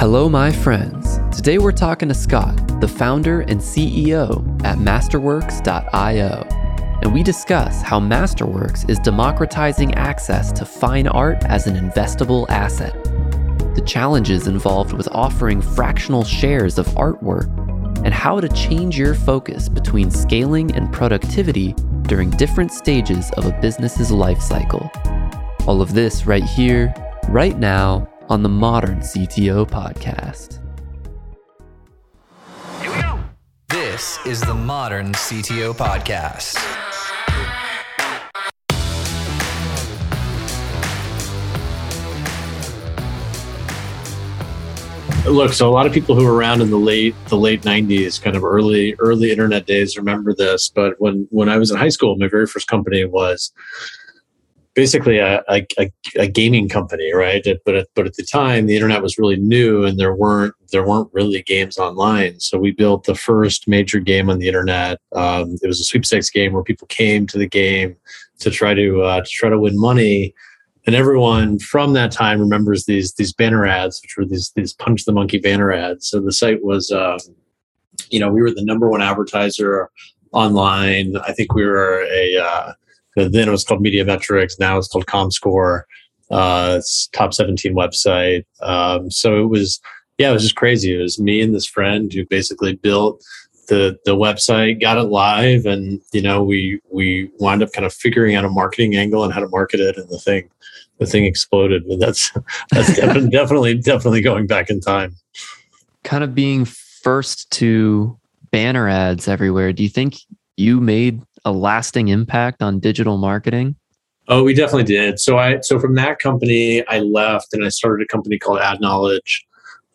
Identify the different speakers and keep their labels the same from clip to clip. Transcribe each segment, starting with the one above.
Speaker 1: Hello, my friends. Today we're talking to Scott, the founder and CEO at Masterworks.io. And we discuss how Masterworks is democratizing access to fine art as an investable asset, the challenges involved with offering fractional shares of artwork, and how to change your focus between scaling and productivity during different stages of a business's life cycle. All of this right here, right now, on the Modern CTO Podcast. Here we go.
Speaker 2: This is the Modern CTO Podcast.
Speaker 3: Look, so a lot of people who were around in the late the late '90s, kind of early early internet days, remember this. But when when I was in high school, my very first company was basically a, a, a, gaming company, right? But at, but at the time, the internet was really new, and there weren't there weren't really games online. So we built the first major game on the internet. Um, it was a sweepstakes game where people came to the game to try to uh, to try to win money. And everyone from that time remembers these these banner ads, which were these these punch the monkey banner ads. So the site was, um, you know, we were the number one advertiser online. I think we were a uh, then it was called Media Metrix. Now it's called ComScore. Uh, top 17 website. Um, so it was, yeah, it was just crazy. It was me and this friend who basically built the the website, got it live, and you know we we wound up kind of figuring out a marketing angle and how to market it, and the thing the thing exploded. But that's that's definitely definitely going back in time.
Speaker 1: Kind of being first to banner ads everywhere. Do you think you made a lasting impact on digital marketing?
Speaker 3: Oh, we definitely did. So I so from that company, I left and I started a company called Adknowledge,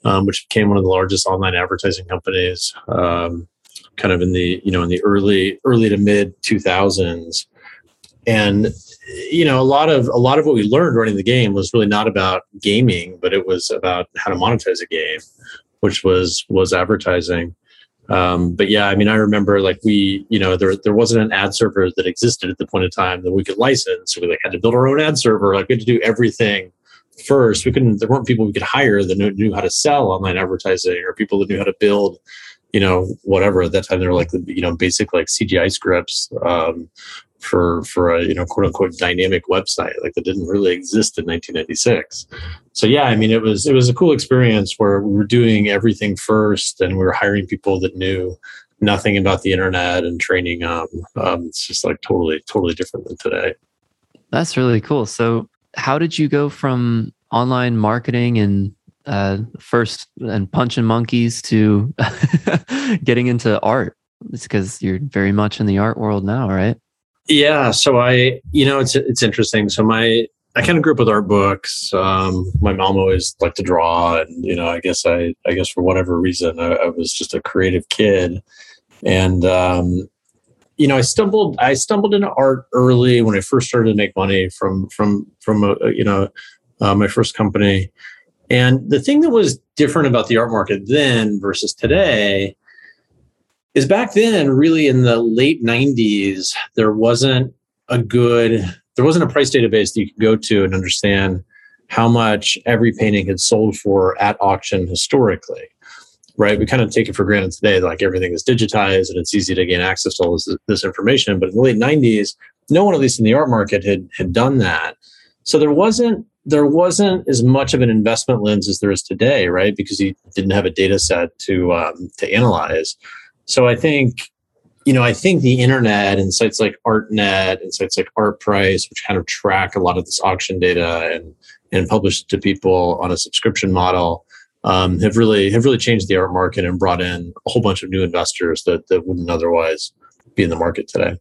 Speaker 3: um, which became one of the largest online advertising companies, um, kind of in the you know in the early early to mid two thousands, and you know a lot of a lot of what we learned running the game was really not about gaming, but it was about how to monetize a game, which was was advertising. Um, but yeah, I mean, I remember like we, you know, there there wasn't an ad server that existed at the point in time that we could license. We like had to build our own ad server. Like we had to do everything first. We couldn't. There weren't people we could hire that knew, knew how to sell online advertising or people that knew how to build, you know, whatever. At that time, they were like the you know basic like CGI scripts. Um, for for a you know quote unquote dynamic website. Like that didn't really exist in 1996 so yeah i mean it was it was a cool experience where we were doing everything first and we were hiring people that knew nothing about the internet and training um, um it's just like totally totally different than today.
Speaker 1: That's really cool. So how did you go from online marketing and uh, first and punching monkeys to getting into art? It's because you're very much in the art world now right
Speaker 3: yeah, so I, you know, it's it's interesting. So my I kind of grew up with art books. Um, my mom always liked to draw, and you know, I guess I, I guess for whatever reason, I, I was just a creative kid, and um, you know, I stumbled, I stumbled into art early when I first started to make money from from from a, you know, uh, my first company, and the thing that was different about the art market then versus today is back then really in the late 90s there wasn't a good there wasn't a price database that you could go to and understand how much every painting had sold for at auction historically right? We kind of take it for granted today like everything is digitized and it's easy to gain access to all this, this information but in the late 90s no one at least in the art market had had done that. So there wasn't there wasn't as much of an investment lens as there is today right? Because you didn't have a data set to um, to analyze so I think, you know, I think the internet and sites like ArtNet and sites like ArtPrice, which kind of track a lot of this auction data and and publish it to people on a subscription model, um, have really have really changed the art market and brought in a whole bunch of new investors that that wouldn't otherwise be in the market today.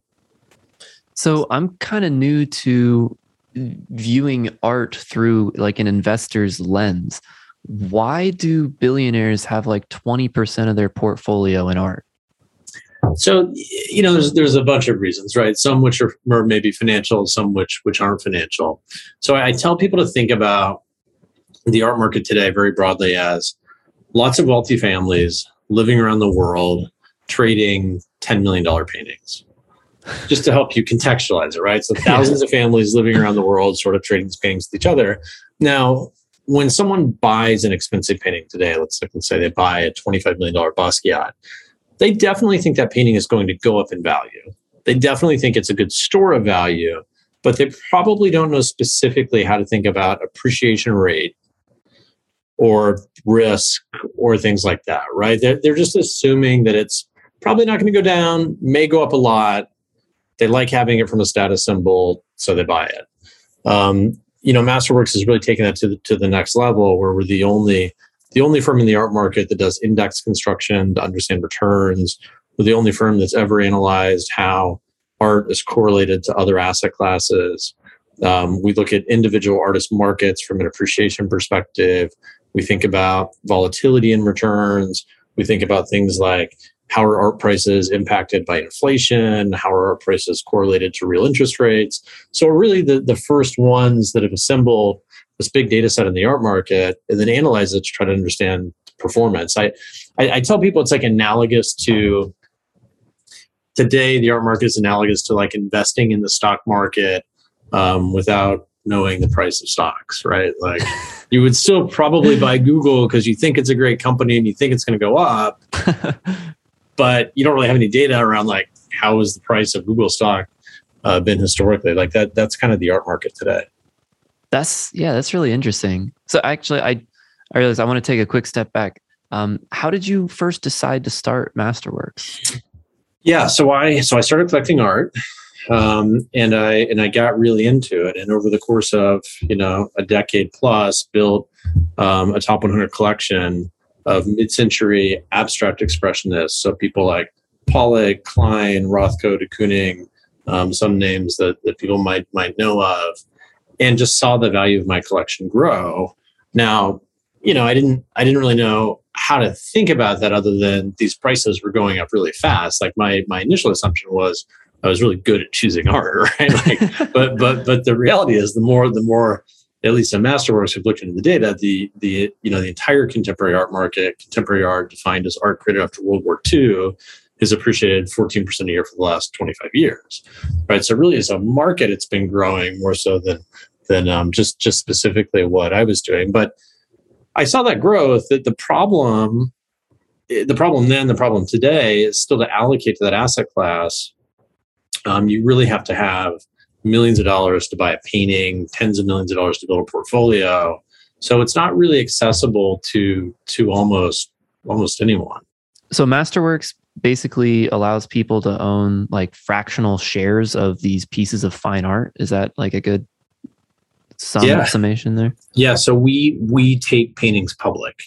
Speaker 1: So I'm kind of new to viewing art through like an investor's lens. Why do billionaires have like 20% of their portfolio in art?
Speaker 3: So you know, there's there's a bunch of reasons, right? Some which are, are maybe financial, some which which aren't financial. So I tell people to think about the art market today very broadly as lots of wealthy families living around the world trading $10 million paintings just to help you contextualize it right so thousands of families living around the world sort of trading these paintings with each other now when someone buys an expensive painting today, let's, let's say they buy a $25 million Basquiat, they definitely think that painting is going to go up in value. They definitely think it's a good store of value, but they probably don't know specifically how to think about appreciation rate or risk or things like that, right? They're, they're just assuming that it's probably not going to go down, may go up a lot. They like having it from a status symbol, so they buy it. Um, you know, Masterworks is really taking that to the, to the next level, where we're the only the only firm in the art market that does index construction to understand returns. We're the only firm that's ever analyzed how art is correlated to other asset classes. Um, we look at individual artist markets from an appreciation perspective. We think about volatility in returns. We think about things like how are art prices impacted by inflation? How are art prices correlated to real interest rates? So, really, the, the first ones that have assembled this big data set in the art market and then analyze it to try to understand performance. I, I, I tell people it's like analogous to today, the art market is analogous to like investing in the stock market um, without knowing the price of stocks, right? Like you would still probably buy Google because you think it's a great company and you think it's going to go up, but you don't really have any data around like how is the price of Google stock uh, been historically. Like that, that's kind of the art market today.
Speaker 1: That's yeah, that's really interesting. So actually, I I realize I want to take a quick step back. Um, how did you first decide to start Masterworks?
Speaker 3: Yeah, so I so I started collecting art, um, and I and I got really into it. And over the course of you know a decade plus, built um, a top 100 collection of mid-century abstract expressionists. So people like Pollock, Kline, Rothko, de Kooning, um, some names that, that people might might know of and just saw the value of my collection grow. Now, you know, I didn't I didn't really know how to think about that other than these prices were going up really fast. Like my my initial assumption was I was really good at choosing art, right? Like, but but but the reality is the more the more at least in Masterworks have looked into the data, the the you know the entire contemporary art market, contemporary art defined as art created after World War II, has appreciated 14% a year for the last 25 years, right? So really, as a market, it's been growing more so than than um, just just specifically what I was doing. But I saw that growth. That the problem, the problem then, the problem today is still to allocate to that asset class. Um, you really have to have millions of dollars to buy a painting, tens of millions of dollars to build a portfolio. So it's not really accessible to to almost almost anyone.
Speaker 1: So Masterworks basically allows people to own like fractional shares of these pieces of fine art. Is that like a good sum yeah. summation there?
Speaker 3: Yeah. So we we take paintings public,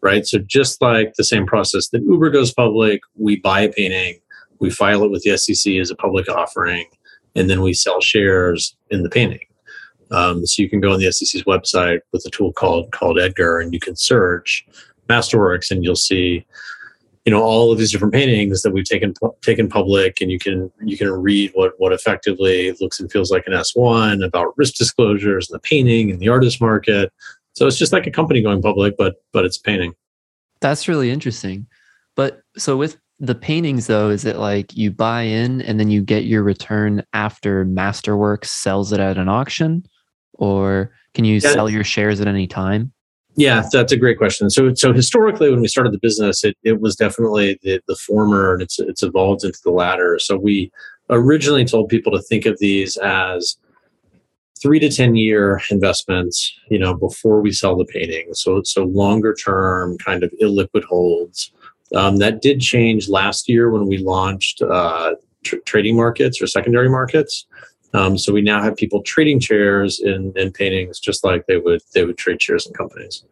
Speaker 3: right? So just like the same process that Uber goes public, we buy a painting, we file it with the SEC as a public offering, and then we sell shares in the painting. Um, so you can go on the SEC's website with a tool called called Edgar, and you can search Masterworks, and you'll see you know all of these different paintings that we've taken taken public and you can you can read what what effectively looks and feels like an s1 about risk disclosures and the painting and the artist market. So it's just like a company going public but but it's painting.
Speaker 1: That's really interesting. But so with the paintings though is it like you buy in and then you get your return after masterworks sells it at an auction? Or can you yeah. sell your shares at any time
Speaker 3: yeah, that's a great question. So, so historically, when we started the business, it, it was definitely the, the former, and it's it's evolved into the latter. So, we originally told people to think of these as three to ten year investments. You know, before we sell the painting. So, so longer term, kind of illiquid holds. Um, that did change last year when we launched uh, tr- trading markets or secondary markets. Um, so we now have people trading chairs in, in paintings just like they would they would trade shares in companies.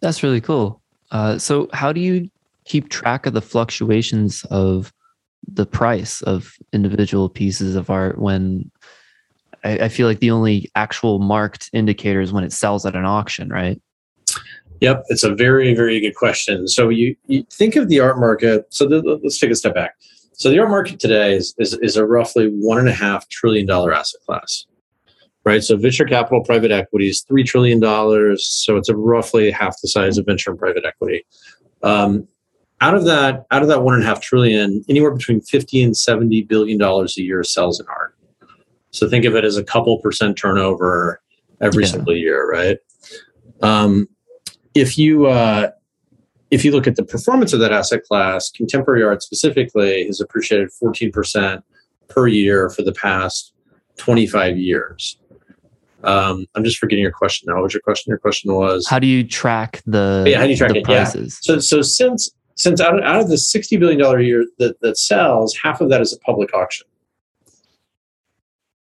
Speaker 1: That's really cool. Uh, so how do you keep track of the fluctuations of the price of individual pieces of art when I, I feel like the only actual marked indicator is when it sells at an auction, right?
Speaker 3: Yep, it's a very, very good question. So you, you think of the art market. So th- let's take a step back. So the art market today is, is, is a roughly one and a half trillion dollar asset class, right? So venture capital, private equity is three trillion dollars. So it's a roughly half the size of venture and private equity. Um, out of that, out of that one and a half trillion, anywhere between fifty and seventy billion dollars a year sells in art. So think of it as a couple percent turnover every yeah. single year, right? Um, if you uh, if you look at the performance of that asset class, contemporary art specifically has appreciated 14% per year for the past 25 years. Um, I'm just forgetting your question now. What was your question? Your question was
Speaker 1: how do you track the
Speaker 3: yeah? How do you track
Speaker 1: the
Speaker 3: it?
Speaker 1: prices?
Speaker 3: Yeah. So so since since out of, out of the 60 billion dollar a year that that sells, half of that is a public auction,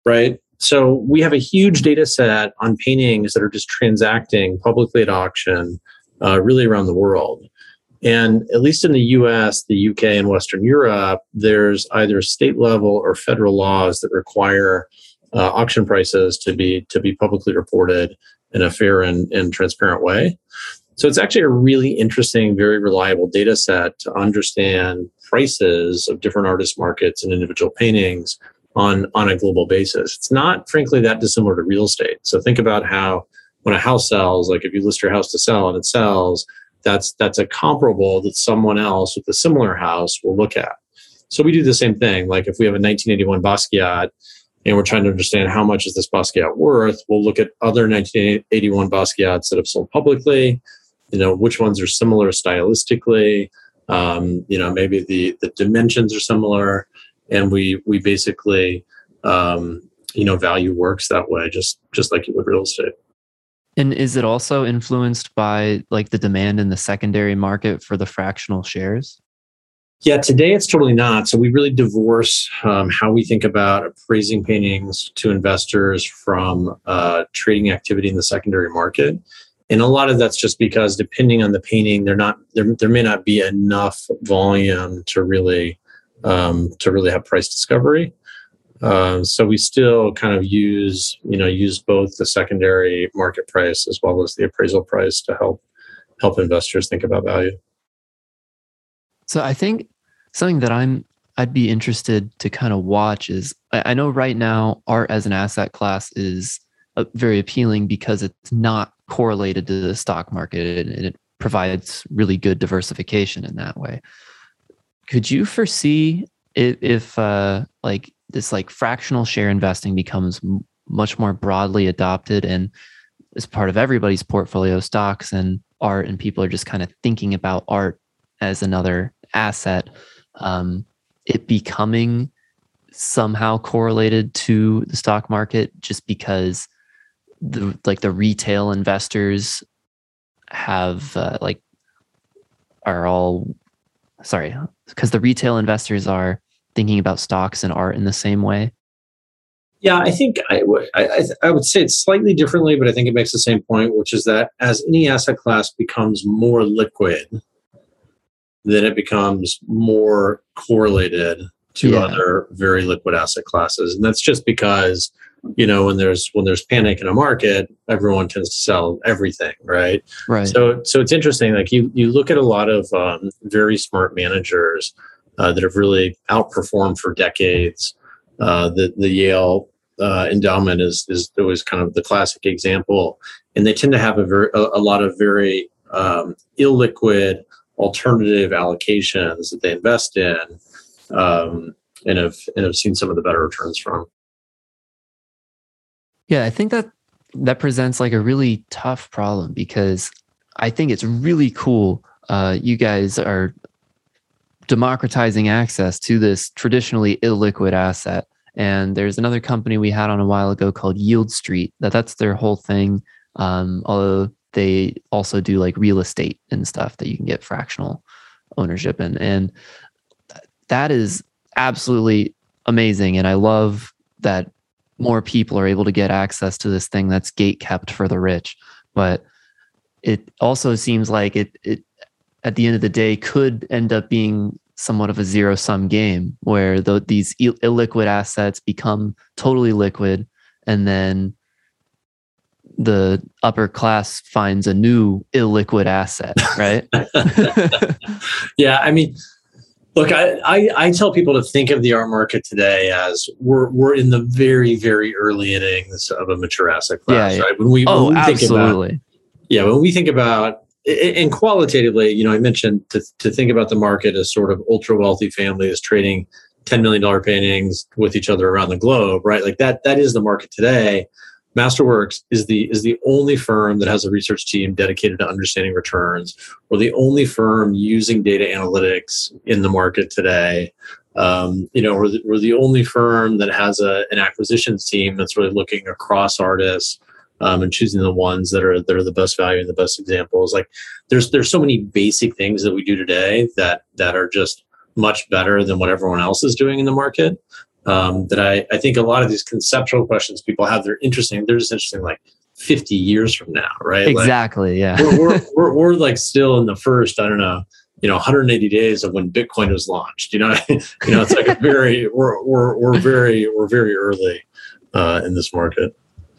Speaker 3: right? So we have a huge data set on paintings that are just transacting publicly at auction, uh, really around the world. And at least in the US, the UK, and Western Europe, there's either state level or federal laws that require uh, auction prices to be to be publicly reported in a fair and, and transparent way. So it's actually a really interesting, very reliable data set to understand prices of different artist markets and individual paintings on, on a global basis. It's not, frankly, that dissimilar to real estate. So think about how when a house sells, like if you list your house to sell and it sells, that's that's a comparable that someone else with a similar house will look at. So we do the same thing. Like if we have a 1981 Basquiat and we're trying to understand how much is this Basquiat worth, we'll look at other 1981 Basquiats that have sold publicly. You know which ones are similar stylistically. Um, you know maybe the the dimensions are similar, and we we basically um, you know value works that way, just just like you would real estate.
Speaker 1: And is it also influenced by like the demand in the secondary market for the fractional shares?
Speaker 3: Yeah, today it's totally not. So we really divorce um, how we think about appraising paintings to investors from uh, trading activity in the secondary market. And a lot of that's just because depending on the painting, they're not there. There may not be enough volume to really um, to really have price discovery. Um, so we still kind of use, you know, use both the secondary market price as well as the appraisal price to help help investors think about value.
Speaker 1: So I think something that I'm I'd be interested to kind of watch is I, I know right now art as an asset class is uh, very appealing because it's not correlated to the stock market and it provides really good diversification in that way. Could you foresee if, uh, like this like fractional share investing becomes m- much more broadly adopted and is part of everybody's portfolio stocks and art and people are just kind of thinking about art as another asset um, it becoming somehow correlated to the stock market just because the like the retail investors have uh, like are all sorry because the retail investors are thinking about stocks and art in the same way?
Speaker 3: Yeah, I think I, I, I would say it slightly differently, but I think it makes the same point, which is that as any asset class becomes more liquid, then it becomes more correlated to yeah. other very liquid asset classes, and that's just because you know when there's when there's panic in a market, everyone tends to sell everything, right?
Speaker 1: Right.
Speaker 3: So so it's interesting. Like you you look at a lot of um, very smart managers uh, that have really outperformed for decades. Uh, the the Yale uh, endowment is is always kind of the classic example, and they tend to have a very a, a lot of very um, illiquid alternative allocations that they invest in, um, and have and have seen some of the better returns from.
Speaker 1: Yeah, I think that that presents like a really tough problem because I think it's really cool. Uh, you guys are democratizing access to this traditionally illiquid asset. And there's another company we had on a while ago called Yieldstreet. That that's their whole thing. Um, although they also do like real estate and stuff that you can get fractional ownership in, and that is absolutely amazing. And I love that more people are able to get access to this thing that's gate kept for the rich. But it also seems like it it at the end of the day could end up being somewhat of a zero sum game where the, these Ill- illiquid assets become totally liquid and then the upper class finds a new illiquid asset right
Speaker 3: yeah i mean look I, I, I tell people to think of the art market today as we're we're in the very very early innings of a mature asset class
Speaker 1: yeah, yeah.
Speaker 3: right
Speaker 1: when we, oh, when we absolutely.
Speaker 3: think about yeah when we think about and qualitatively, you know, I mentioned to, to think about the market as sort of ultra wealthy families trading $10 million paintings with each other around the globe, right? Like that, that is the market today. Masterworks is the is the only firm that has a research team dedicated to understanding returns. We're the only firm using data analytics in the market today. Um, you know, we're the, we're the only firm that has a, an acquisitions team that's really looking across artists um, and choosing the ones that are that are the best value and the best examples. Like, there's there's so many basic things that we do today that that are just much better than what everyone else is doing in the market um, that I, I think a lot of these conceptual questions people have, they're interesting. They're just interesting like 50 years from now, right?
Speaker 1: Exactly.
Speaker 3: Like,
Speaker 1: yeah.
Speaker 3: we're, we're, we're, we're, like still in the first, I don't know, you know, 180 days of when Bitcoin was launched. You know, you know, it's like a very, we're, we're, we're very, we're very early uh, in this market.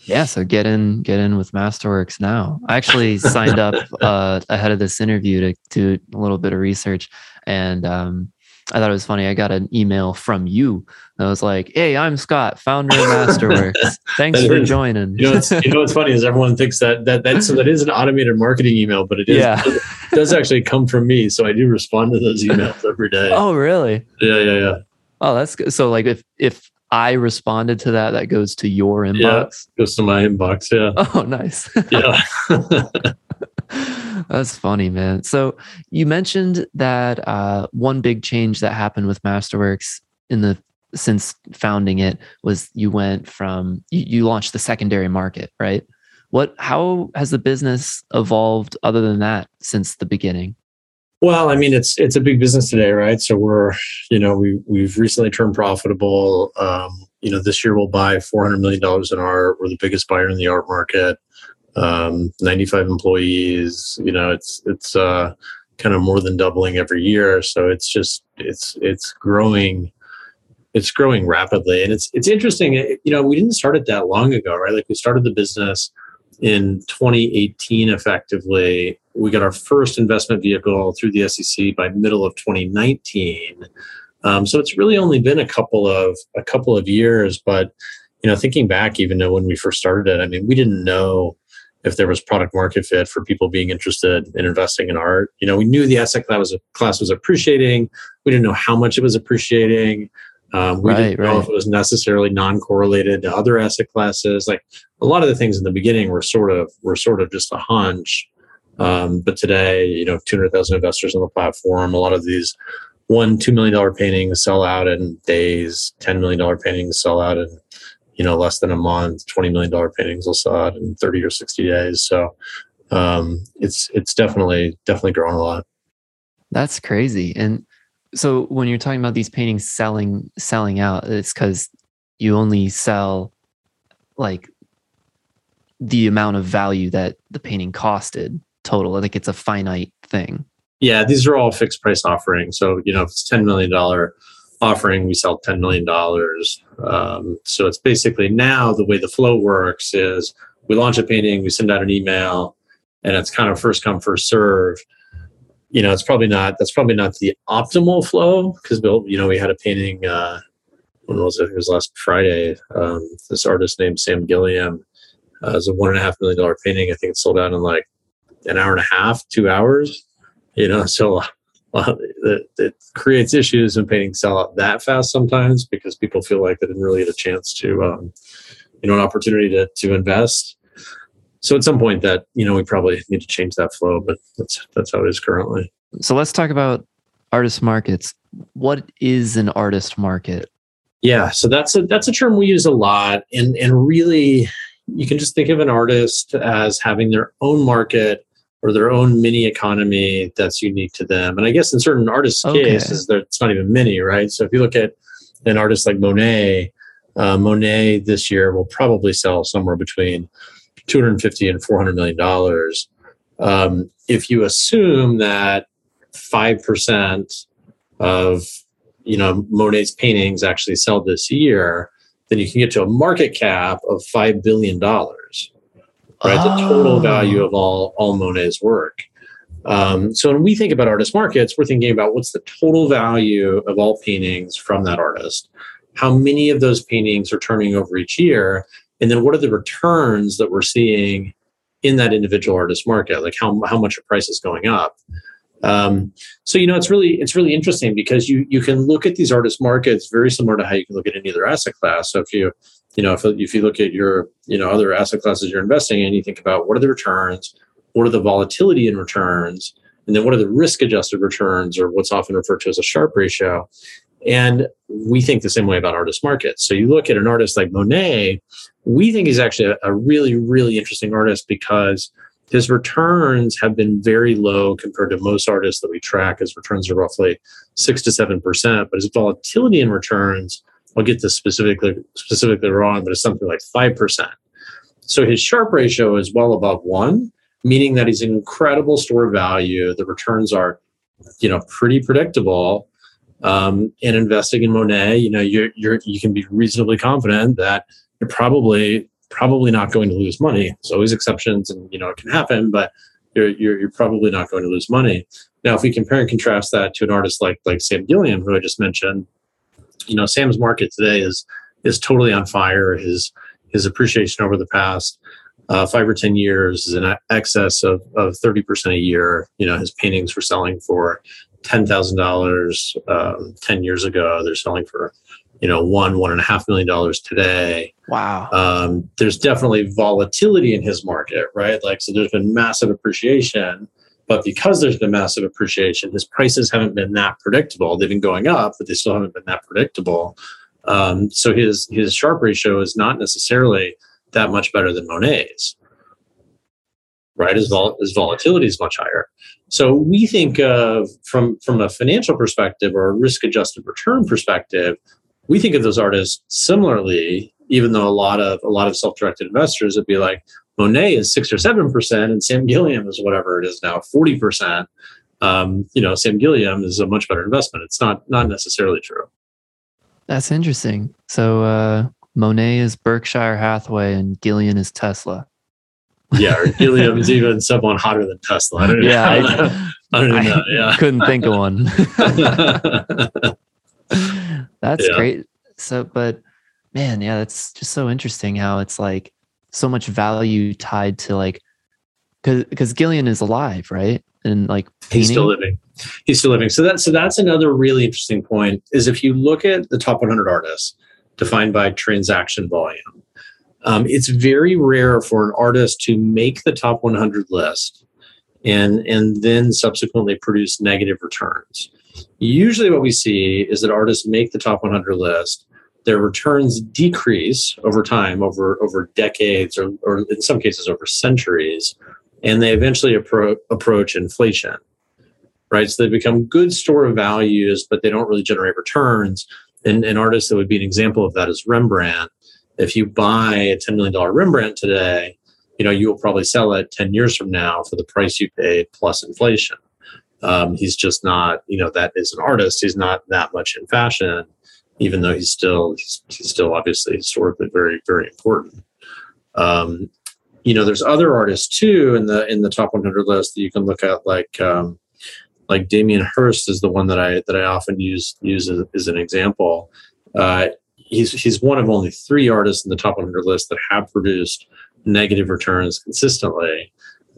Speaker 1: Yeah, so get in, get in with Masterworks now. I actually signed up uh, ahead of this interview to do a little bit of research, and um, I thought it was funny. I got an email from you that was like, "Hey, I'm Scott, founder of Masterworks. Thanks for
Speaker 3: is,
Speaker 1: joining."
Speaker 3: You know, what's, you know what's funny is everyone thinks that that that's so that is an automated marketing email, but it is
Speaker 1: yeah.
Speaker 3: it does actually come from me. So I do respond to those emails every day.
Speaker 1: Oh, really?
Speaker 3: Yeah, yeah, yeah.
Speaker 1: Oh, that's good. So, like, if if I responded to that, that goes to your inbox.
Speaker 3: Yeah, goes to my inbox. Yeah.
Speaker 1: Oh, nice.
Speaker 3: yeah.
Speaker 1: That's funny, man. So you mentioned that uh, one big change that happened with Masterworks in the since founding it was you went from you, you launched the secondary market, right? What how has the business evolved other than that since the beginning?
Speaker 3: Well, I mean, it's it's a big business today, right? So we're, you know, we we've recently turned profitable. Um, you know, this year we'll buy four hundred million dollars in art. We're the biggest buyer in the art market um, 95 employees. You know, it's it's uh, kind of more than doubling every year. So it's just it's it's growing. It's growing rapidly, and it's it's interesting. You know, we didn't start it that long ago, right? Like we started the business in 2018. Effectively, we got our first investment vehicle through the SEC by middle of 2019. Um, so it's really only been a couple of a couple of years, but you know, thinking back, even though when we first started it, I mean, we didn't know if there was product market fit for people being interested in investing in art. You know, we knew the asset was, class was appreciating. We didn't know how much it was appreciating. Um, we right, didn't know right. if it was necessarily non-correlated to other asset classes. Like a lot of the things in the beginning were sort of were sort of just a hunch. Um, but today, you know, 200,000 investors on the platform. A lot of these one, two million dollar paintings sell out in days. Ten million dollar paintings sell out in you know less than a month. Twenty million dollar paintings will sell out in thirty or sixty days. So um, it's it's definitely definitely growing a lot.
Speaker 1: That's crazy. And so when you're talking about these paintings selling selling out, it's because you only sell like the amount of value that the painting costed total. I think it's a finite thing.
Speaker 3: Yeah, these are all fixed price offerings. So you know, if it's ten million dollar offering, we sell $10 million. Um, so it's basically now the way the flow works is we launch a painting, we send out an email, and it's kind of first come, first serve. You know, it's probably not, that's probably not the optimal flow because, you know, we had a painting, uh, when was it? It was last Friday. Um, this artist named Sam Gilliam uh, is a one and a half million dollar painting. I think it sold out in like an hour and a half, two hours. You know, so well, it, it, creates issues when paintings sell out that fast sometimes because people feel like they didn't really get a chance to, um, you know, an opportunity to to invest. So at some point, that you know, we probably need to change that flow, but that's that's how it is currently.
Speaker 1: So let's talk about artist markets. What is an artist market?
Speaker 3: Yeah, so that's a that's a term we use a lot, and and really, you can just think of an artist as having their own market or their own mini economy that's unique to them. And I guess in certain artists' okay. cases, it's not even mini, right? So if you look at an artist like Monet, uh, Monet this year will probably sell somewhere between 250 and 400 million dollars. Um, if you assume that five percent of you know Monet's paintings actually sell this year, then you can get to a market cap of five billion dollars right? Oh. The total value of all all Monet's work. Um, so when we think about artist markets, we're thinking about what's the total value of all paintings from that artist. How many of those paintings are turning over each year, and then what are the returns that we're seeing in that individual artist market? Like how how much a price is going up. Um, so you know it's really it's really interesting because you you can look at these artist markets very similar to how you can look at any other asset class. So if you you know, if, if you look at your, you know, other asset classes you're investing in, you think about what are the returns, what are the volatility in returns, and then what are the risk adjusted returns, or what's often referred to as a Sharpe ratio. And we think the same way about artist markets. So you look at an artist like Monet, we think he's actually a, a really, really interesting artist because his returns have been very low compared to most artists that we track. His returns are roughly six to seven percent, but his volatility in returns, I'll get this specifically specifically wrong, but it's something like five percent. So his Sharpe ratio is well above one, meaning that he's an incredible store of value. The returns are, you know, pretty predictable. Um, and investing in Monet, you know, you're, you're you can be reasonably confident that you're probably probably not going to lose money. There's always exceptions, and you know it can happen, but you're, you're you're probably not going to lose money. Now, if we compare and contrast that to an artist like like Sam Gilliam, who I just mentioned, you know, Sam's market today is is totally on fire. His his appreciation over the past uh, five or ten years is in excess of of thirty percent a year. You know, his paintings were selling for ten thousand um, dollars ten years ago. They're selling for you know one one and a half million dollars today.
Speaker 1: Wow.
Speaker 3: Um, there's definitely volatility in his market right? Like so there's been massive appreciation but because there's been massive appreciation his prices haven't been that predictable. They've been going up but they still haven't been that predictable. Um, so his his Sharpe ratio is not necessarily that much better than monet's right his, vol- volatility is much higher so we think of from from a financial perspective or a risk adjusted return perspective we think of those artists similarly, even though a lot of a lot of self-directed investors would be like, Monet is six or seven percent, and Sam Gilliam is whatever it is now, forty percent. Um, you know, Sam Gilliam is a much better investment. It's not not necessarily true.
Speaker 1: That's interesting. So uh, Monet is Berkshire Hathaway, and Gilliam is Tesla.
Speaker 3: Yeah, or Gilliam is even someone hotter than Tesla. I don't
Speaker 1: yeah,
Speaker 3: I, I, don't know. Yeah,
Speaker 1: couldn't think of one. That's yeah. great. So, but man, yeah, that's just so interesting how it's like so much value tied to like, because Gilliam is alive, right? And like
Speaker 3: painting. he's still living. He's still living. So that's so that's another really interesting point. Is if you look at the top 100 artists defined by transaction volume, um, it's very rare for an artist to make the top 100 list and and then subsequently produce negative returns. Usually, what we see is that artists make the top 100 list. Their returns decrease over time, over over decades, or, or in some cases over centuries, and they eventually appro- approach inflation. Right, so they become good store of values, but they don't really generate returns. And an artist that would be an example of that is Rembrandt. If you buy a $10 million Rembrandt today, you know you will probably sell it 10 years from now for the price you paid plus inflation um, he's just not, you know, that is an artist. He's not that much in fashion, even though he's still he's, he's still obviously historically very very important. Um, you know, there's other artists too in the in the top 100 list that you can look at, like um, like Damien Hirst is the one that I that I often use use as, as an example. Uh, he's he's one of only three artists in the top 100 list that have produced negative returns consistently,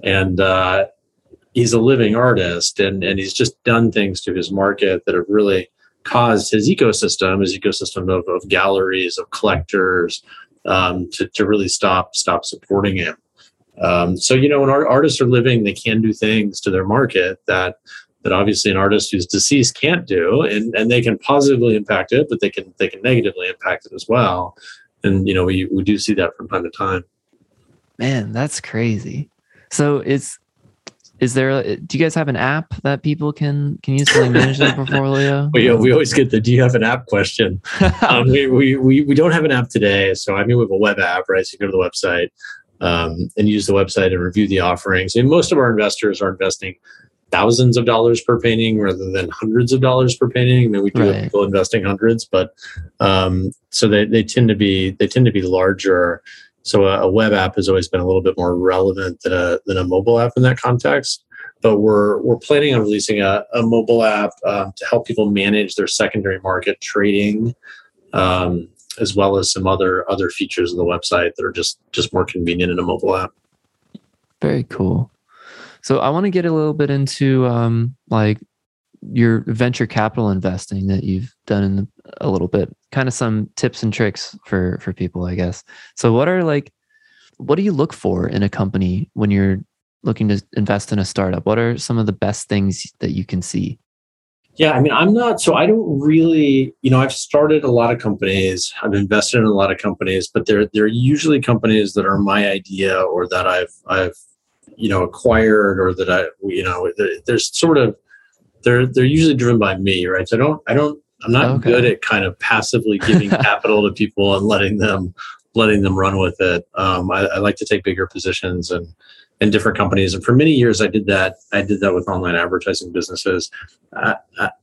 Speaker 3: and uh, he's a living artist and, and he's just done things to his market that have really caused his ecosystem, his ecosystem of, of galleries, of collectors, um, to, to really stop stop supporting him. Um, so you know, when our artists are living, they can do things to their market that that obviously an artist who's deceased can't do, and and they can positively impact it, but they can they can negatively impact it as well. And you know, we we do see that from time to time.
Speaker 1: Man, that's crazy. So it's is there do you guys have an app that people can can use to like manage their portfolio
Speaker 3: we, we always get the do you have an app question um, we, we, we, we don't have an app today so i mean we have a web app right so you go to the website um, and use the website and review the offerings and most of our investors are investing thousands of dollars per painting rather than hundreds of dollars per painting I mean, we do right. have people investing hundreds but um, so they, they tend to be they tend to be larger so a, a, web app has always been a little bit more relevant than a than a mobile app in that context. But we're we're planning on releasing a, a mobile app um, to help people manage their secondary market trading, um, as well as some other other features of the website that are just just more convenient in a mobile app.
Speaker 1: Very cool. So I want to get a little bit into um, like your venture capital investing that you've done in a little bit, kind of some tips and tricks for for people, I guess. So, what are like, what do you look for in a company when you're looking to invest in a startup? What are some of the best things that you can see?
Speaker 3: Yeah, I mean, I'm not, so I don't really, you know, I've started a lot of companies, I've invested in a lot of companies, but they're, they're usually companies that are my idea or that I've, I've, you know, acquired or that I, you know, there's sort of, they're, they're usually driven by me, right? So I don't, I don't, I'm not okay. good at kind of passively giving capital to people and letting them, letting them run with it. Um, I, I like to take bigger positions and, in different companies. And for many years, I did that. I did that with online advertising businesses. Uh,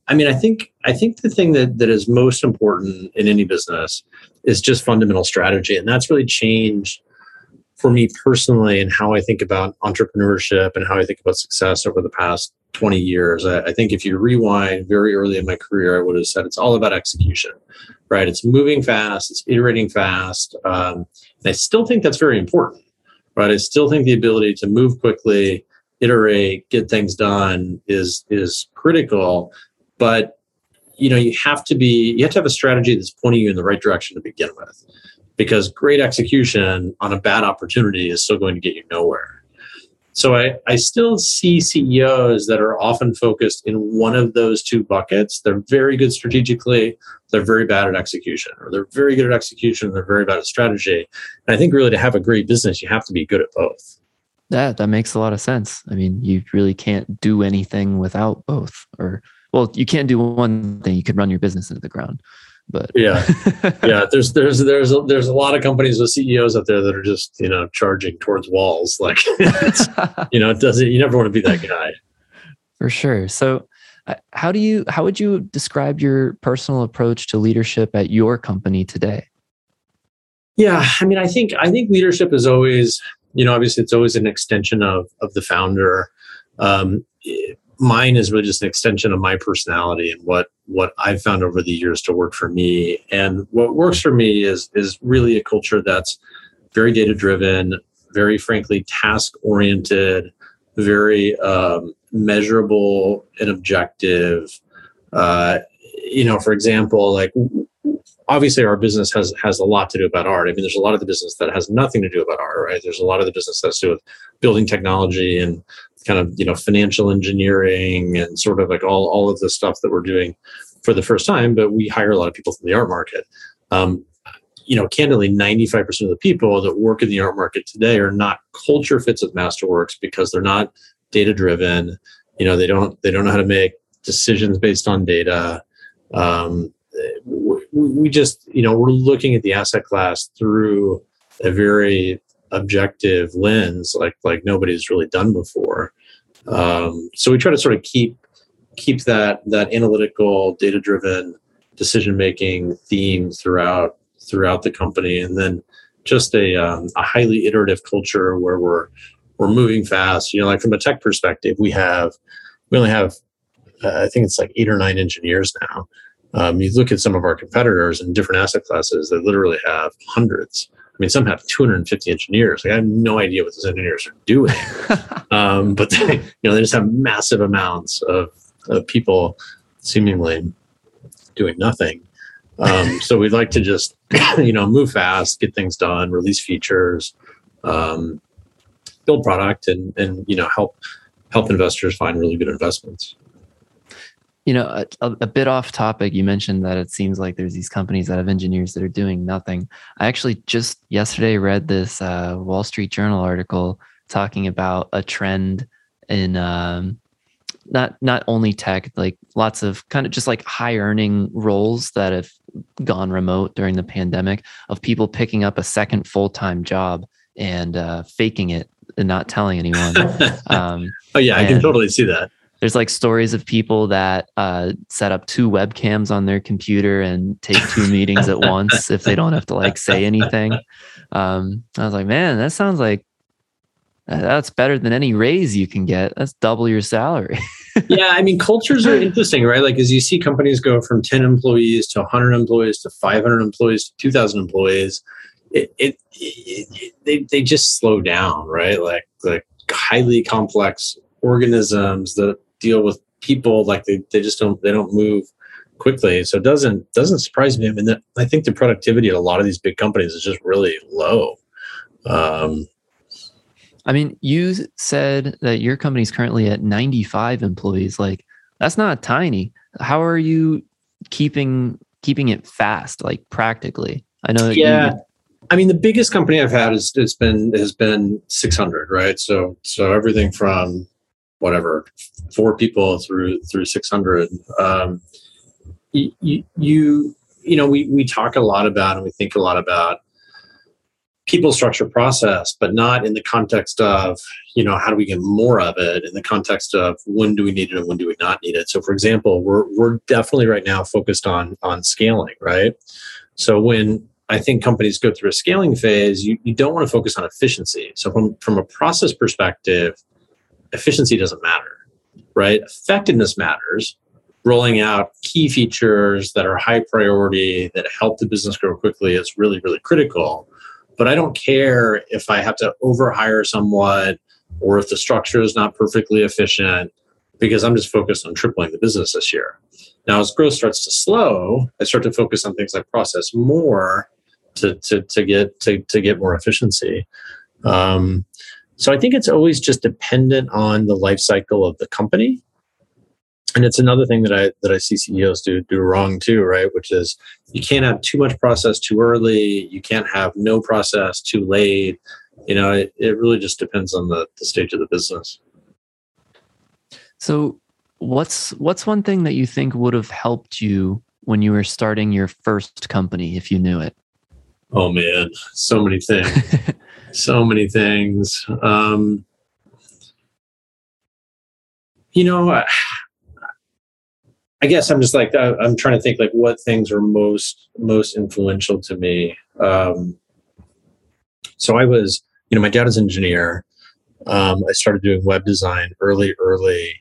Speaker 3: I mean, I think I think the thing that that is most important in any business is just fundamental strategy, and that's really changed for me personally and how I think about entrepreneurship and how I think about success over the past 20 years. I, I think if you rewind very early in my career, I would have said it's all about execution, right? It's moving fast, it's iterating fast. Um, and I still think that's very important right? I still think the ability to move quickly, iterate, get things done is is critical. But you know, you have to be you have to have a strategy that's pointing you in the right direction to begin with. Because great execution on a bad opportunity is still going to get you nowhere. So I, I still see CEOs that are often focused in one of those two buckets. They're very good strategically, they're very bad at execution, or they're very good at execution, they're very bad at strategy. And I think really to have a great business, you have to be good at both.
Speaker 1: That that makes a lot of sense. I mean, you really can't do anything without both. Or well, you can't do one thing, you could run your business into the ground but
Speaker 3: yeah. Yeah there's there's there's a, there's a lot of companies with ceos out there that are just you know charging towards walls. Like you know it doesn't you never want to be that guy.
Speaker 1: For sure. So uh, how do you how would you describe your personal approach to leadership at your company today?
Speaker 3: Yeah i mean i think i think leadership is always you know obviously it's always an extension of of the founder. Um, mine is really just an extension of my personality and what what I've found over the years to work for me. And what works for me is is really a culture that's very data driven, very frankly task oriented, very um, measurable and objective. Uh, you know, for example, like obviously our business has has a lot to do about art. I mean, there's a lot of the business that has nothing to do about art, right? There's a lot of the business that's to do with building technology and kind of you know financial engineering and sort of like all all of the stuff that we're doing for the first time. But we hire a lot of people from the art market. Um, you know, candidly, 95% of the people that work in the art market today are not culture fits with Masterworks because they're not data driven. You know, they don't they don't know how to make decisions based on data. Um, we just you know we're looking at the asset class through a very objective lens like like nobody's really done before. Um, so we try to sort of keep keep that that analytical data driven decision making theme throughout throughout the company. And then just a, um, a highly iterative culture where we're we're moving fast. You know like from a tech perspective we have we only have uh, i think it's like eight or nine engineers now. Um, you look at some of our competitors in different asset classes that literally have hundreds. I mean, some have 250 engineers. Like, I have no idea what those engineers are doing, um, but they, you know, they just have massive amounts of, of people seemingly doing nothing. Um, so we'd like to just, you know, move fast, get things done, release features, um, build product, and and you know, help help investors find really good investments.
Speaker 1: You know, a, a, bit off topic, you mentioned that it seems like there's these companies that have engineers that are doing nothing. I actually just yesterday read this uh, Wall Street Journal article talking about a trend in um, not not only tech, like lots of kind of just like high earning roles that have gone remote during the pandemic of people picking up a second full time job and uh, faking it and not telling anyone.
Speaker 3: Um, oh yeah, I can totally see that
Speaker 1: there's like stories of people that uh, set up two webcams on their computer and take two meetings at once if they don't have to like say anything. Um, I was like, man, that sounds like uh, that's better than any raise you can get. That's double your salary.
Speaker 3: yeah, I mean, cultures are interesting, right? Like as you see companies go from 10 employees to 100 employees to 500 employees to 2,000 employees, it, it, it, they they just slow down, right? Like like highly complex organisms that deal with people like they, they just don't they don't move quickly. So it doesn't doesn't surprise me. I mean, the, I think the productivity at a lot of these big companies is just really low. Um,
Speaker 1: I mean, you said that your company's currently at 95 employees. Like that's not tiny. How are you keeping keeping it fast, like practically? I know.
Speaker 3: yeah.
Speaker 1: You,
Speaker 3: I mean, the biggest company I've had is has been has been 600, right? So so everything from whatever four people through through 600. Um, you, you you know we we talk a lot about and we think a lot about people structure process but not in the context of you know how do we get more of it? In the context of when do we need it and when do we not need it? So for example we're we're definitely right now focused on on scaling right? So when i think companies go through a scaling phase you, you don't want to focus on efficiency. So from from a process perspective efficiency doesn't matter right effectiveness matters rolling out key features that are high priority that help the business grow quickly is really really critical but I don't care if I have to overhire someone or if the structure is not perfectly efficient because I'm just focused on tripling the business this year. Now, as growth starts to slow, I start to focus on things like process more to, to, to get to, to get more efficiency. Um, so I think it's always just dependent on the life cycle of the company and it's another thing that I that I see CEOs do do wrong too, right? Which is you can't have too much process too early. You can't have no process too late. You know, it, it really just depends on the, the stage of the business.
Speaker 1: So what's what's one thing that you think would have helped you when you were starting your first company if you knew it?
Speaker 3: Oh man, so many things. so many things. Um, you know, I guess I'm just like I'm trying to think like what things are most most influential to me. Um, so I was, you know, my dad is an engineer. Um, I started doing web design early, early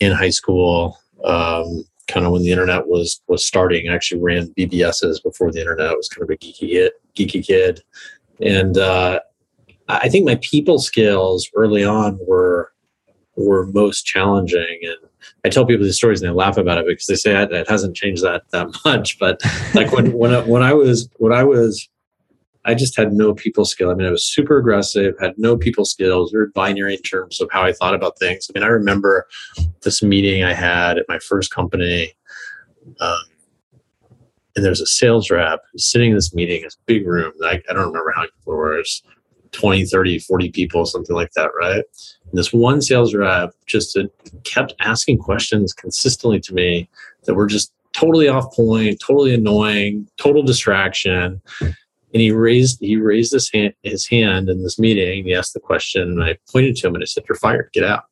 Speaker 3: in high school. Um, kind of when the internet was was starting. I actually ran BBSs before the internet. I was kind of a geeky geeky kid, and uh, I think my people skills early on were were most challenging and I tell people these stories and they laugh about it because they say it, hasn't changed that that much. But like when when I, when I was when I was, I just had no people skill. I mean, I was super aggressive, had no people skills, very binary in terms of how I thought about things. I mean, I remember this meeting I had at my first company, um, and there's a sales rep sitting in this meeting, this big room. I, I don't remember how many people were. 20, 30, 40 people, something like that, right? And this one sales rep just kept asking questions consistently to me that were just totally off point, totally annoying, total distraction. And he raised he raised his hand, his hand in this meeting. He asked the question, and I pointed to him and I said, "You're fired. Get out."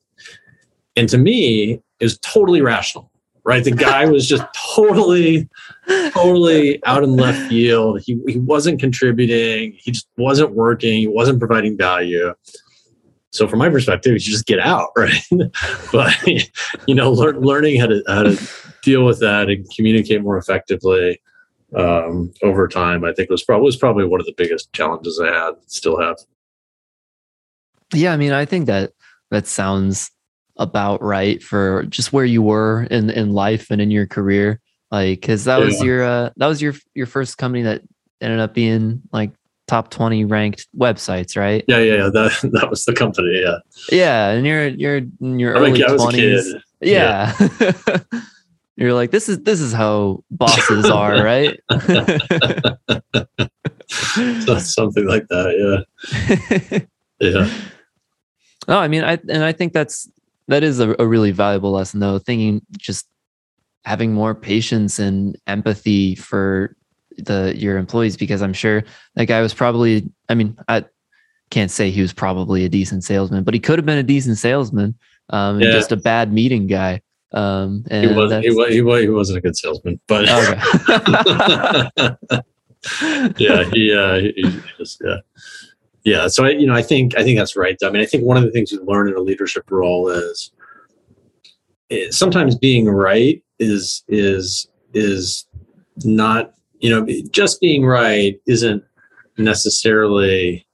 Speaker 3: And to me, it was totally rational right? The guy was just totally, totally out in left field. He, he wasn't contributing. He just wasn't working. He wasn't providing value. So from my perspective, you just get out, right? but you know, lear- learning how to how to deal with that and communicate more effectively um, over time, I think was probably was probably one of the biggest challenges I had. Still have.
Speaker 1: Yeah, I mean, I think that that sounds about right for just where you were in in life and in your career? Like because that yeah. was your uh, that was your your first company that ended up being like top 20 ranked websites right?
Speaker 3: Yeah yeah, yeah. that that was the company yeah.
Speaker 1: Yeah and you're you're in your I early 20s yeah, yeah. you're like this is this is how bosses are right?
Speaker 3: Something like that yeah. Yeah.
Speaker 1: No i mean i and i think that's that is a, a really valuable lesson though thinking just having more patience and empathy for the your employees because i'm sure that guy was probably i mean i can't say he was probably a decent salesman but he could have been a decent salesman um yeah. just a bad meeting guy um
Speaker 3: and he, was, he, was, he, was, he wasn't a good salesman but okay. yeah he uh he just yeah yeah so I, you know i think i think that's right i mean i think one of the things you learn in a leadership role is, is sometimes being right is is is not you know just being right isn't necessarily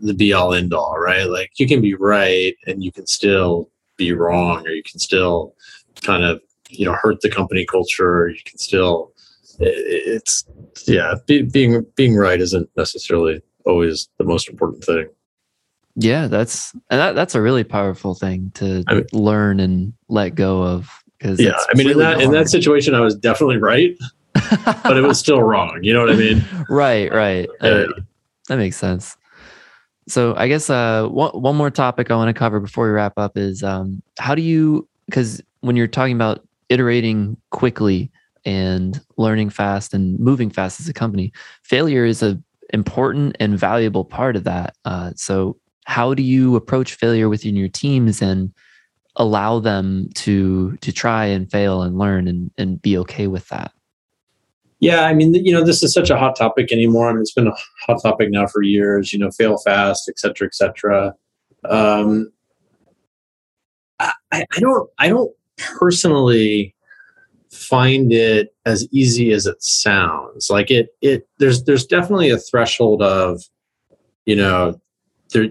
Speaker 3: the be all end all right? Like you can be right and you can still be wrong or you can still kind of you know hurt the company culture or you can still eh, it's yeah be, being being right isn't necessarily always the most important thing
Speaker 1: yeah that's and that, that's a really powerful thing to I mean, learn and let go of because
Speaker 3: yeah i mean really in that hard. in that situation i was definitely right but it was still wrong you know what i mean
Speaker 1: right right yeah. uh, that makes sense so I guess uh, one one more topic I want to cover before we wrap up is um, how do you because when you're talking about iterating quickly and learning fast and moving fast as a company, failure is a important and valuable part of that. Uh, so how do you approach failure within your teams and allow them to to try and fail and learn and, and be okay with that?
Speaker 3: Yeah, I mean, you know, this is such a hot topic anymore. I mean, it's been a hot topic now for years. You know, fail fast, et cetera, et cetera. Um, I, I don't, I don't personally find it as easy as it sounds. Like it, it. There's, there's definitely a threshold of, you know, there.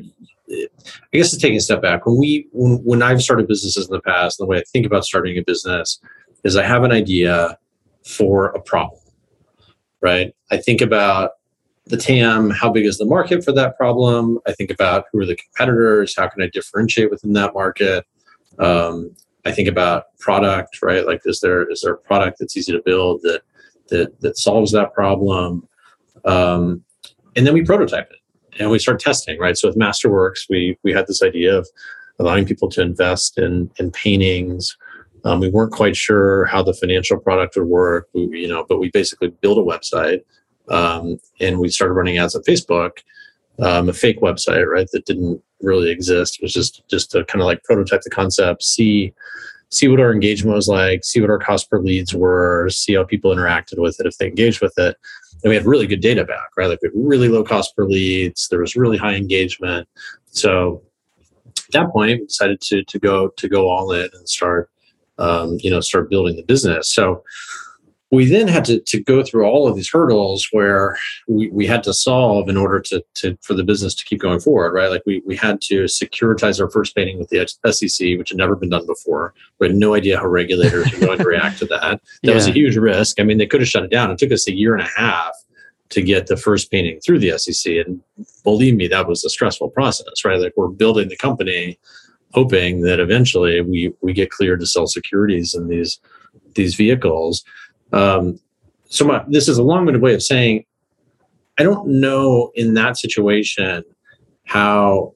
Speaker 3: I guess to take a step back, when we, when, when I've started businesses in the past, the way I think about starting a business is I have an idea for a problem right? I think about the TAM, how big is the market for that problem? I think about who are the competitors, how can I differentiate within that market? Um, I think about product, right? Like, is there is there a product that's easy to build that that that solves that problem? Um, and then we prototype it and we start testing, right? So with Masterworks, we we had this idea of allowing people to invest in in paintings um, we weren't quite sure how the financial product would work, we, you know, but we basically built a website um, and we started running ads on Facebook, um, a fake website, right, that didn't really exist. Was just just to kind of like prototype the concept, see see what our engagement was like, see what our cost per leads were, see how people interacted with it if they engaged with it. And we had really good data back, right? Like we had really low cost per leads. There was really high engagement. So at that point, we decided to to go to go all in and start um, you know, start building the business. So we then had to, to go through all of these hurdles where we, we had to solve in order to, to for the business to keep going forward, right? Like we, we had to securitize our first painting with the SEC, which had never been done before. We had no idea how regulators were going to react to that. That yeah. was a huge risk. I mean, they could have shut it down. It took us a year and a half to get the first painting through the SEC. And believe me, that was a stressful process, right? Like we're building the company hoping that eventually we we get cleared to sell securities in these these vehicles. Um, so my, this is a long-winded way of saying I don't know in that situation how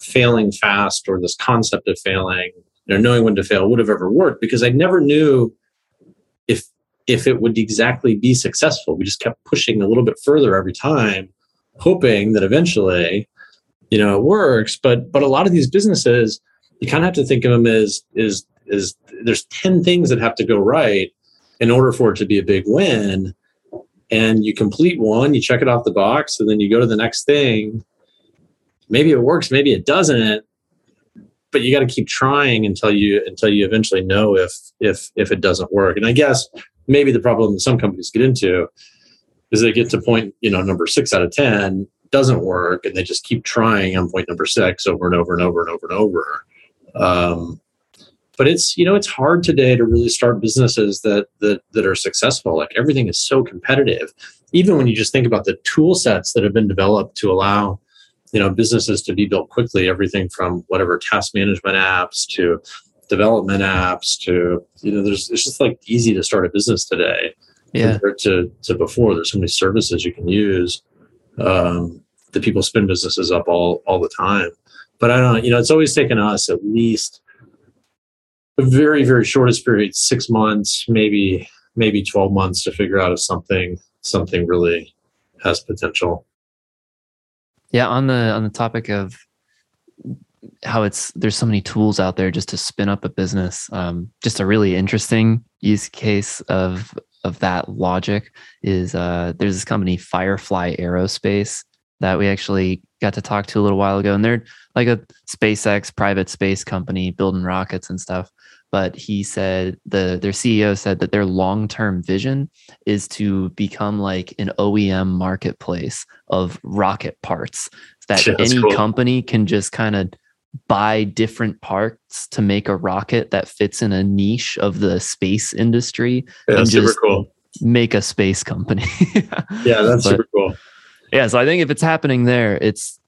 Speaker 3: failing fast or this concept of failing, know, knowing when to fail would have ever worked because I never knew if if it would exactly be successful. We just kept pushing a little bit further every time, hoping that eventually you know, it works. But but a lot of these businesses, you kind of have to think of them as is is there's 10 things that have to go right in order for it to be a big win. And you complete one, you check it off the box, and then you go to the next thing. Maybe it works, maybe it doesn't, but you got to keep trying until you until you eventually know if if if it doesn't work. And I guess maybe the problem that some companies get into is they get to point, you know, number six out of ten, doesn't work and they just keep trying on point number six over and over and over and over and over um, but it's you know it's hard today to really start businesses that that that are successful like everything is so competitive even when you just think about the tool sets that have been developed to allow you know businesses to be built quickly everything from whatever task management apps to development apps to you know there's it's just like easy to start a business today
Speaker 1: yeah.
Speaker 3: compared to to before there's so many services you can use um, the people spin businesses up all all the time. But I don't, you know, it's always taken us at least a very very shortest period, six months, maybe maybe twelve months to figure out if something something really has potential.
Speaker 1: Yeah, on the on the topic of how it's there's so many tools out there just to spin up a business. Um, just a really interesting use case of of that logic is uh, there's this company Firefly Aerospace that we actually got to talk to a little while ago. And they're like a SpaceX private space company building rockets and stuff. But he said the their CEO said that their long term vision is to become like an OEM marketplace of rocket parts that yeah, any cool. company can just kind of buy different parts to make a rocket that fits in a niche of the space industry
Speaker 3: Yeah,
Speaker 1: and
Speaker 3: super
Speaker 1: just
Speaker 3: cool.
Speaker 1: make a space company.
Speaker 3: Yeah, that's
Speaker 1: But-
Speaker 3: super cool.
Speaker 1: yeah, so I think if it's happening there, it's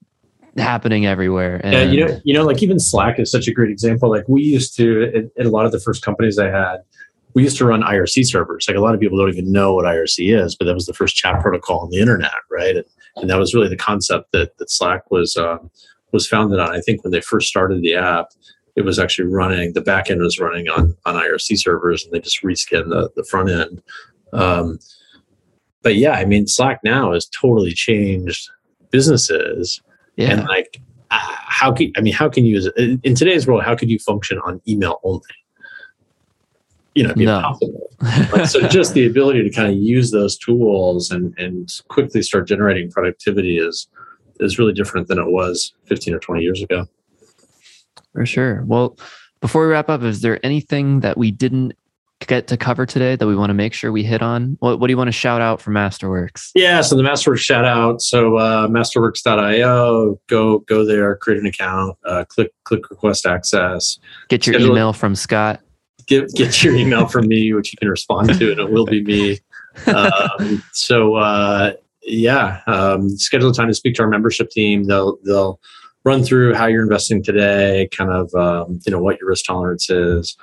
Speaker 1: happening everywhere. And
Speaker 3: Yeah, you know, you know, like even Slack is such a great example. Like we used to, in, in a lot of the first companies I had, we used to run IRC servers. Like a lot of people don't even know what IRC is, but that was the first chat protocol on the internet, right? And, and that was really the concept that that Slack was um, was founded on. I think when they first started the app, it was actually running the back end was running on on IRC servers, and they just reskinned the the front end. Um, but yeah, I mean, Slack now has totally changed businesses
Speaker 1: yeah.
Speaker 3: and like uh, how can i mean how can you in today's world how could you function on email only you know be
Speaker 1: No.
Speaker 3: impossible Like, so just the ability to kind of use those tools and and quickly start generating productivity is is really different than it was 15 or 20 years ago
Speaker 1: For sure. Well, before we wrap up, is there anything that we didn't get to cover today that we want to make sure we hit on? What, what do you want to shout out for Masterworks?
Speaker 3: yeah so the masterworks shout out so uh, masterworks.io go go there create an account uh, click click request access
Speaker 1: Get your email from Scott.
Speaker 3: get get your email from me, which you can respond to, and it will be me. Um, so uh, yeah, um, schedule a time to speak to our membership team. They'll they'll run through how you're investing today, kind of um, you know what your risk tolerance is,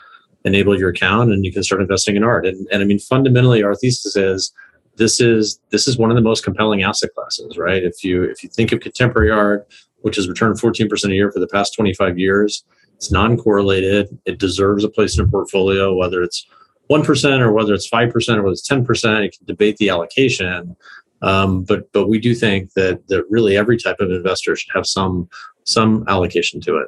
Speaker 3: enable your account, and you can start investing in art. And and I mean fundamentally, our thesis is this is this is one of the most compelling asset classes, right? If you if you think of contemporary art, which has returned 14% a year for the past 25 years, it's non-correlated. It deserves a place in a portfolio, whether it's one percent or whether it's five percent or whether it's ten percent. You can debate the allocation, um, but but we do think that that really every type of investor should have some some allocation to it.